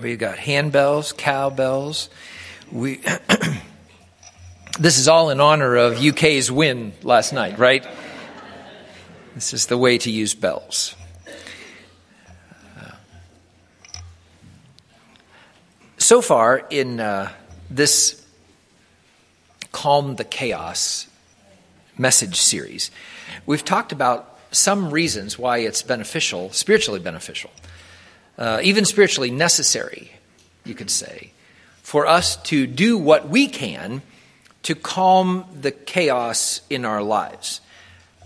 We've got handbells, cowbells. We this is all in honor of UK's win last night, right? This is the way to use bells. So far in uh, this Calm the Chaos message series, we've talked about some reasons why it's beneficial, spiritually beneficial, uh, even spiritually necessary, you could say, for us to do what we can to calm the chaos in our lives.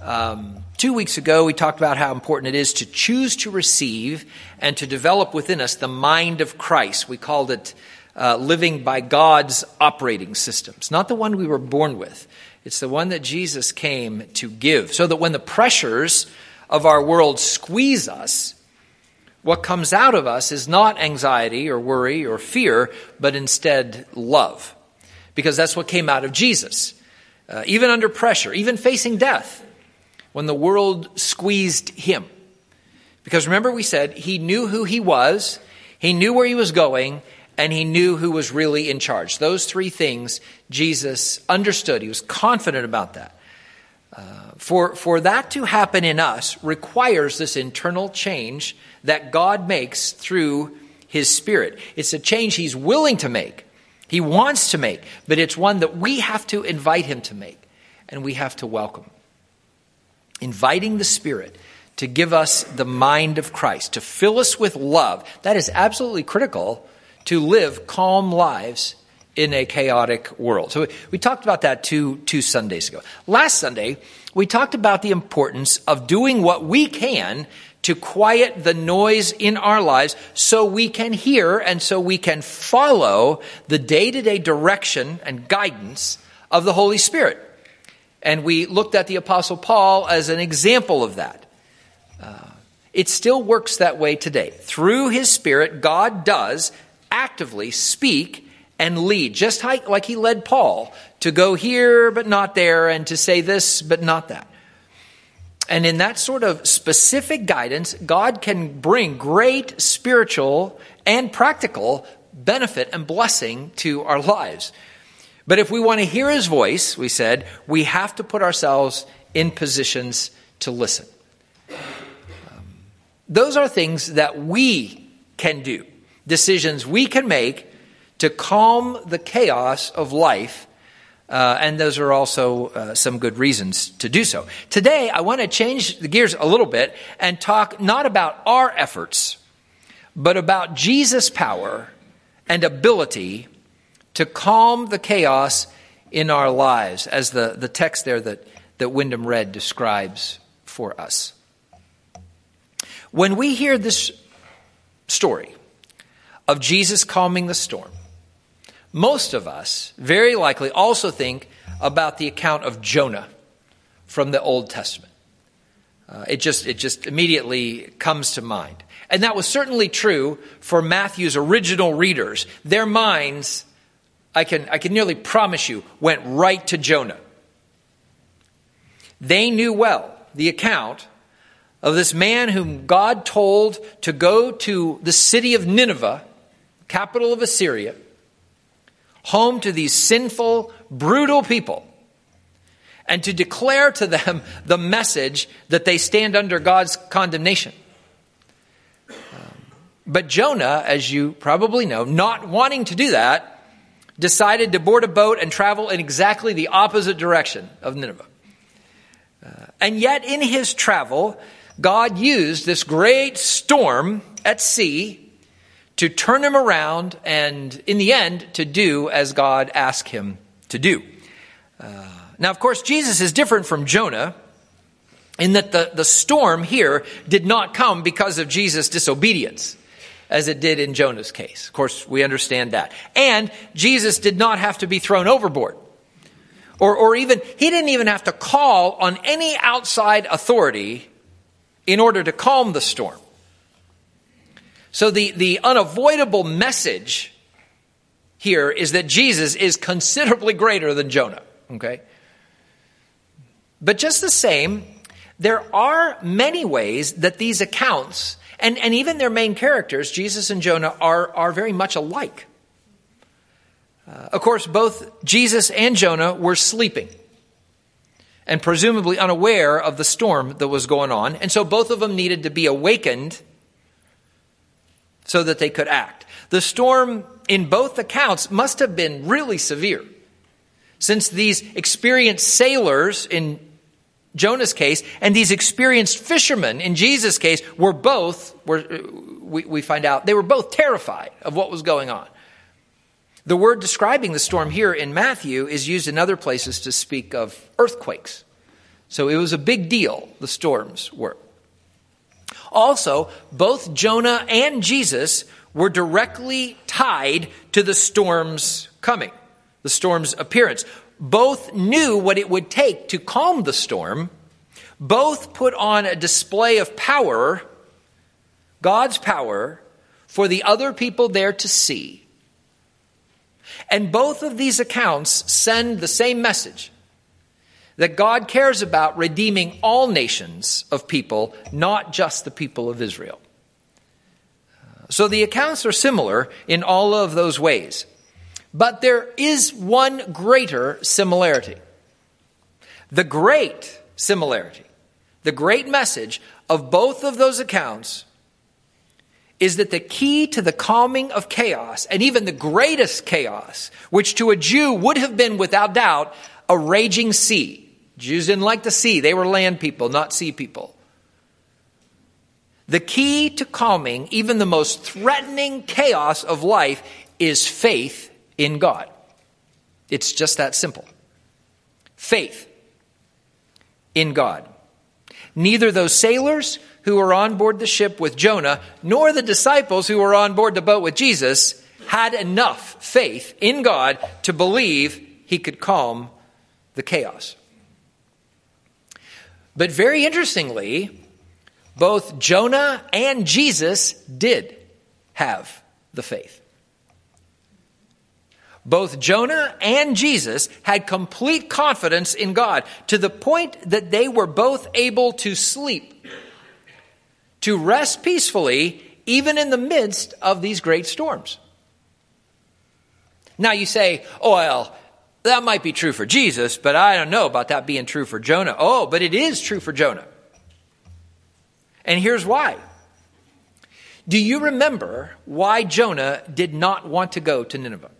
Um, two weeks ago, we talked about how important it is to choose to receive and to develop within us the mind of Christ. We called it uh, living by God's operating systems, not the one we were born with. It's the one that Jesus came to give, so that when the pressures of our world squeeze us, what comes out of us is not anxiety or worry or fear, but instead love. Because that's what came out of Jesus. Uh, even under pressure, even facing death, when the world squeezed him. Because remember, we said he knew who he was, he knew where he was going, and he knew who was really in charge. Those three things Jesus understood. He was confident about that. For, for that to happen in us requires this internal change that God makes through his spirit. It's a change he's willing to make. He wants to make, but it's one that we have to invite him to make and we have to welcome. Inviting the spirit to give us the mind of Christ, to fill us with love. That is absolutely critical to live calm lives in a chaotic world. So we talked about that two, two Sundays ago. Last Sunday, we talked about the importance of doing what we can to quiet the noise in our lives so we can hear and so we can follow the day to day direction and guidance of the Holy Spirit. And we looked at the Apostle Paul as an example of that. Uh, it still works that way today. Through his Spirit, God does actively speak and lead, just like he led Paul to go here but not there and to say this but not that. And in that sort of specific guidance, God can bring great spiritual and practical benefit and blessing to our lives. But if we want to hear his voice, we said, we have to put ourselves in positions to listen. Those are things that we can do decisions we can make to calm the chaos of life. Uh, and those are also uh, some good reasons to do so. Today, I want to change the gears a little bit and talk not about our efforts, but about Jesus' power and ability to calm the chaos in our lives, as the, the text there that, that Wyndham read describes for us. When we hear this story, of Jesus calming the storm, most of us very likely also think about the account of Jonah from the Old Testament. Uh, it just it just immediately comes to mind, and that was certainly true for Matthew's original readers. Their minds, I can I can nearly promise you, went right to Jonah. They knew well the account of this man whom God told to go to the city of Nineveh capital of Assyria, home to these sinful, brutal people, and to declare to them the message that they stand under God's condemnation. Um, but Jonah, as you probably know, not wanting to do that, decided to board a boat and travel in exactly the opposite direction of Nineveh. Uh, and yet, in his travel, God used this great storm at sea to turn him around and, in the end, to do as God asked him to do. Uh, now, of course, Jesus is different from Jonah in that the, the storm here did not come because of Jesus' disobedience as it did in Jonah's case. Of course, we understand that. And Jesus did not have to be thrown overboard. Or, or even, he didn't even have to call on any outside authority in order to calm the storm. So the, the unavoidable message here is that Jesus is considerably greater than Jonah. Okay? But just the same, there are many ways that these accounts And, and even their main characters, Jesus and Jonah, are, are very much alike. Uh, of course, both Jesus and Jonah were sleeping and presumably unaware of the storm that was going on. And so both of them needed to be awakened so that they could act. The storm in both accounts must have been really severe, since these experienced sailors in Jonah's case and these experienced fishermen in Jesus' case were both, were, uh, we, we find out, they were both terrified of what was going on. The word describing the storm here in Matthew is used in other places to speak of earthquakes. So it was a big deal, the storms were. Also, both Jonah and Jesus were directly tied to the storm's coming, the storm's appearance. Both knew what it would take to calm the storm. Both put on a display of power, God's power, for the other people there to see. And both of these accounts send the same message that God cares about redeeming all nations of people, not just the people of Israel. So the accounts are similar in all of those ways. But there is one greater similarity. The great similarity, the great message of both of those accounts is that the key to the calming of chaos, and even the greatest chaos, which to a Jew would have been without doubt a raging sea, Jews didn't like the sea. They were land people, not sea people. The key to calming even the most threatening chaos of life is faith in God. It's just that simple. Faith in God. Neither those sailors who were on board the ship with Jonah, nor the disciples who were on board the boat with Jesus had enough faith in God to believe he could calm the chaos. But very interestingly, both Jonah and Jesus did have the faith. Both Jonah and Jesus had complete confidence in God to the point that they were both able to sleep, to rest peacefully, even in the midst of these great storms. Now you say, oh, well, that might be true for Jesus, but I don't know about that being true for Jonah. Oh, but it is true for Jonah. And here's why. Do you remember why Jonah did not want to go to Nineveh?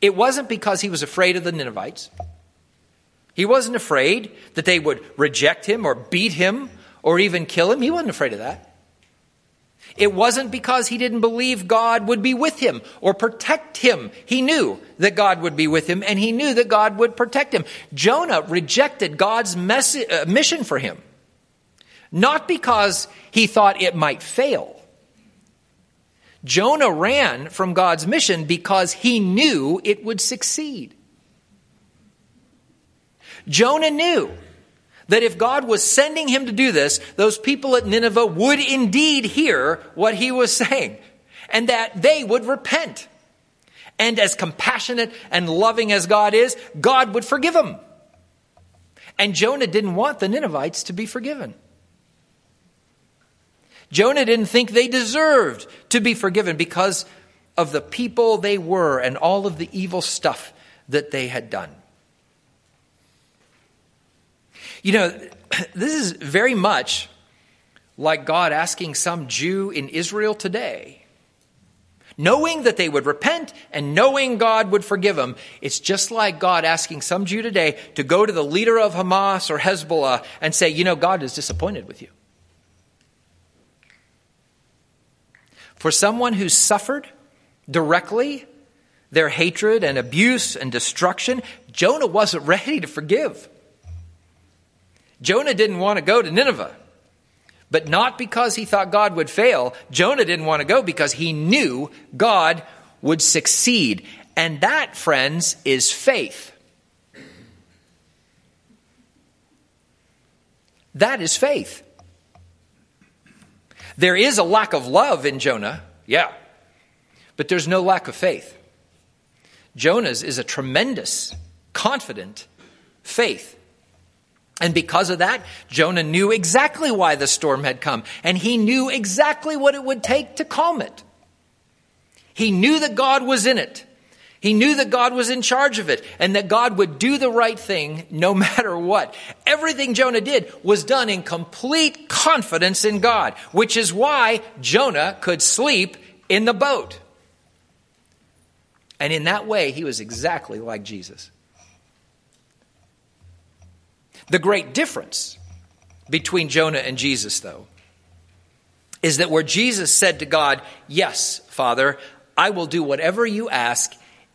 It wasn't because he was afraid of the Ninevites. He wasn't afraid that they would reject him or beat him or even kill him. He wasn't afraid of that. It wasn't because he didn't believe God would be with him or protect him. He knew that God would be with him and he knew that God would protect him. Jonah rejected God's messi- uh, mission for him, not because he thought it might fail. Jonah ran from God's mission because he knew it would succeed. Jonah knew that if God was sending him to do this, those people at Nineveh would indeed hear what he was saying and that they would repent. And as compassionate and loving as God is, God would forgive them. And Jonah didn't want the Ninevites to be forgiven. Jonah didn't think they deserved to be forgiven because of the people they were and all of the evil stuff that they had done. You know, this is very much like God asking some Jew in Israel today, knowing that they would repent and knowing God would forgive them. It's just like God asking some Jew today to go to the leader of Hamas or Hezbollah and say, you know, God is disappointed with you. For someone who suffered directly their hatred and abuse and destruction, Jonah wasn't ready to forgive. Jonah didn't want to go to Nineveh, but not because he thought God would fail. Jonah didn't want to go because he knew God would succeed. And that, friends, is faith. That is faith. There is a lack of love in Jonah, yeah, but there's no lack of faith. Jonah's is a tremendous, confident faith. And because of that, Jonah knew exactly why the storm had come, and he knew exactly what it would take to calm it. He knew that God was in it. He knew that God was in charge of it and that God would do the right thing no matter what. Everything Jonah did was done in complete confidence in God, which is why Jonah could sleep in the boat. And in that way, he was exactly like Jesus. The great difference between Jonah and Jesus, though, is that where Jesus said to God, Yes, Father, I will do whatever you ask,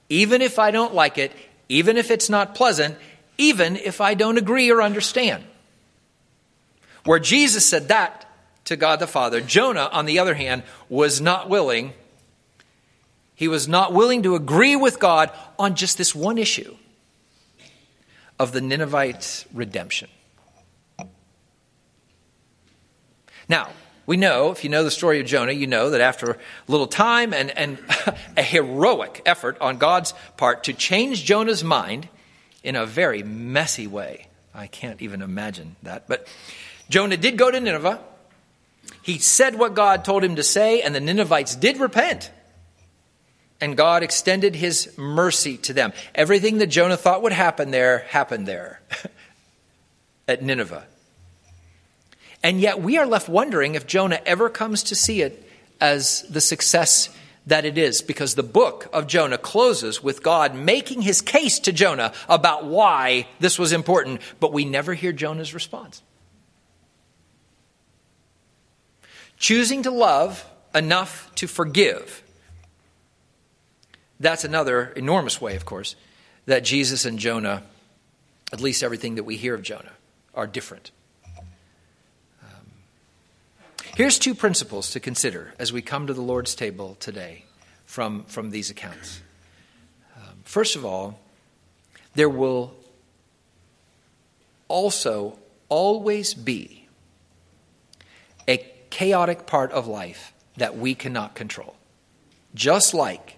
even if I don't like it, even if it's not pleasant, even if I don't agree or understand. Where Jesus said that to God the Father, Jonah, on the other hand, was not willing. He was not willing to agree with God on just this one issue of the Ninevites' redemption. Now, we know, if you know the story of Jonah, you know that after a little time and, and a heroic effort on God's part to change Jonah's mind in a very messy way. I can't even imagine that. But Jonah did go to Nineveh. He said what God told him to say, and the Ninevites did repent and God extended his mercy to them. Everything that Jonah thought would happen there happened there at Nineveh. And yet we are left wondering if Jonah ever comes to see it as the success that it is, because the book of Jonah closes with God making his case to Jonah about why this was important, but we never hear Jonah's response. Choosing to love enough to forgive that's another enormous way, of course, that Jesus and Jonah, at least everything that we hear of Jonah, are different. Um, here's two principles to consider as we come to the Lord's table today from, from these accounts. Um, first of all, there will also always be a chaotic part of life that we cannot control. Just like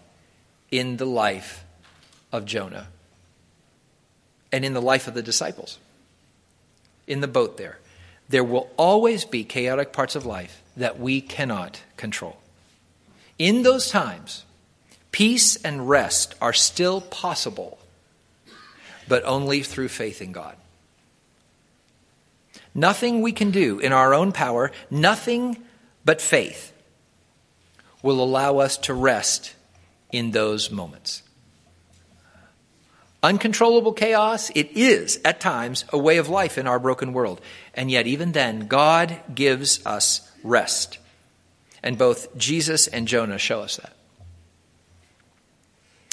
in the life of Jonah and in the life of the disciples in the boat there. There will always be chaotic parts of life that we cannot control. In those times, peace and rest are still possible, but only through faith in God. Nothing we can do in our own power, nothing but faith, will allow us to rest in those moments. Uncontrollable chaos, it is at times a way of life in our broken world. And yet, even then, God gives us rest. And both Jesus and Jonah show us that.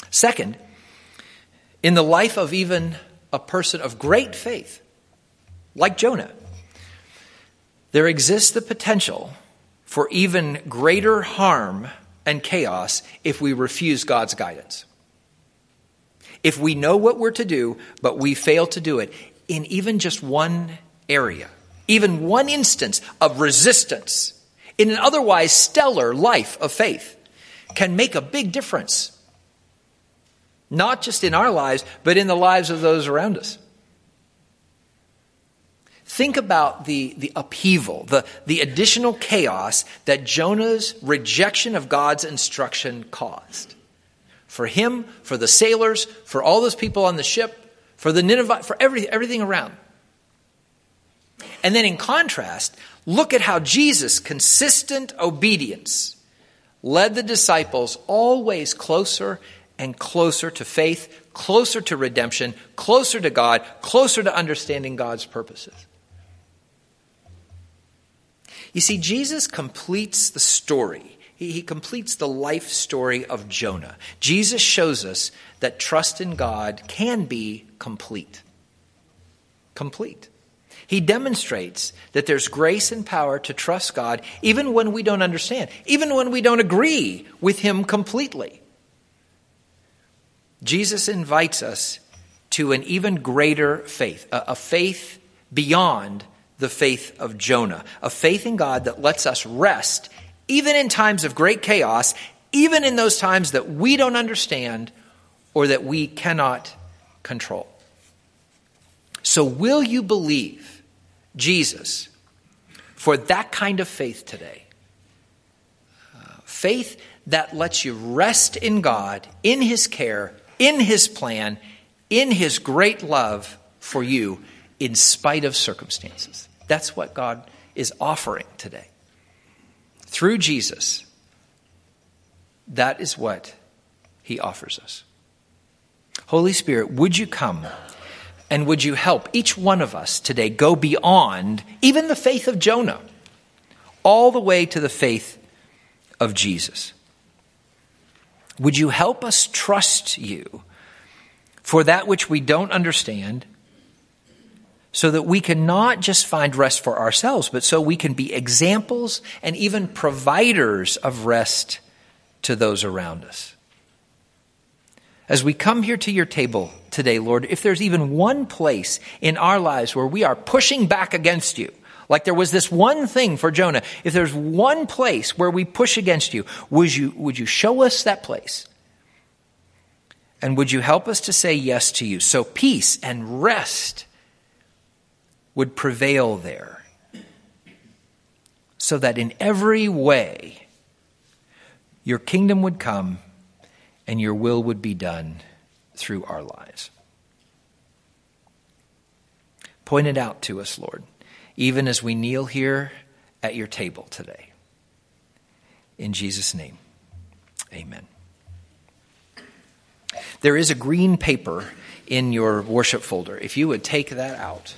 Second, in the life of even a person of great faith, like Jonah, there exists the potential for even greater harm and chaos if we refuse God's guidance. If we know what we're to do, but we fail to do it in even just one area, even one instance of resistance in an otherwise stellar life of faith, can make a big difference. Not just in our lives, but in the lives of those around us. Think about the, the upheaval, the, the additional chaos that Jonah's rejection of God's instruction caused. For him, for the sailors, for all those people on the ship, for the Nineveh, for every, everything around. And then in contrast, look at how Jesus' consistent obedience led the disciples always closer and closer to faith, closer to redemption, closer to God, closer to understanding God's purposes. You see, Jesus completes the story. He, completes the life story of Jonah. Jesus shows us that trust in God can be complete. Complete. He demonstrates that there's grace and power to trust God even when we don't understand, even when we don't agree with Him completely. Jesus invites us to an even greater faith, a faith beyond the faith of Jonah, a faith in God that lets us rest even in times of great chaos, even in those times that we don't understand or that we cannot control. So, will you believe Jesus for that kind of faith today? Uh, faith that lets you rest in God, in His care, in His plan, in His great love for you, in spite of circumstances. That's what God is offering today. Through Jesus, that is what He offers us. Holy Spirit, would you come and would you help each one of us today go beyond even the faith of Jonah, all the way to the faith of Jesus? Would you help us trust you for that which we don't understand so that we can not just find rest for ourselves, but so we can be examples and even providers of rest to those around us? As we come here to your table today, Lord, if there's even one place in our lives where we are pushing back against you, like there was this one thing for Jonah, if there's one place where we push against you, would you, would you show us that place? And would you help us to say yes to you? So peace and rest would prevail there. So that in every way, your kingdom would come and your will would be done through our lives. Point it out to us, Lord, even as we kneel here at your table today. In Jesus' name, amen. There is a green paper in your worship folder. If you would take that out.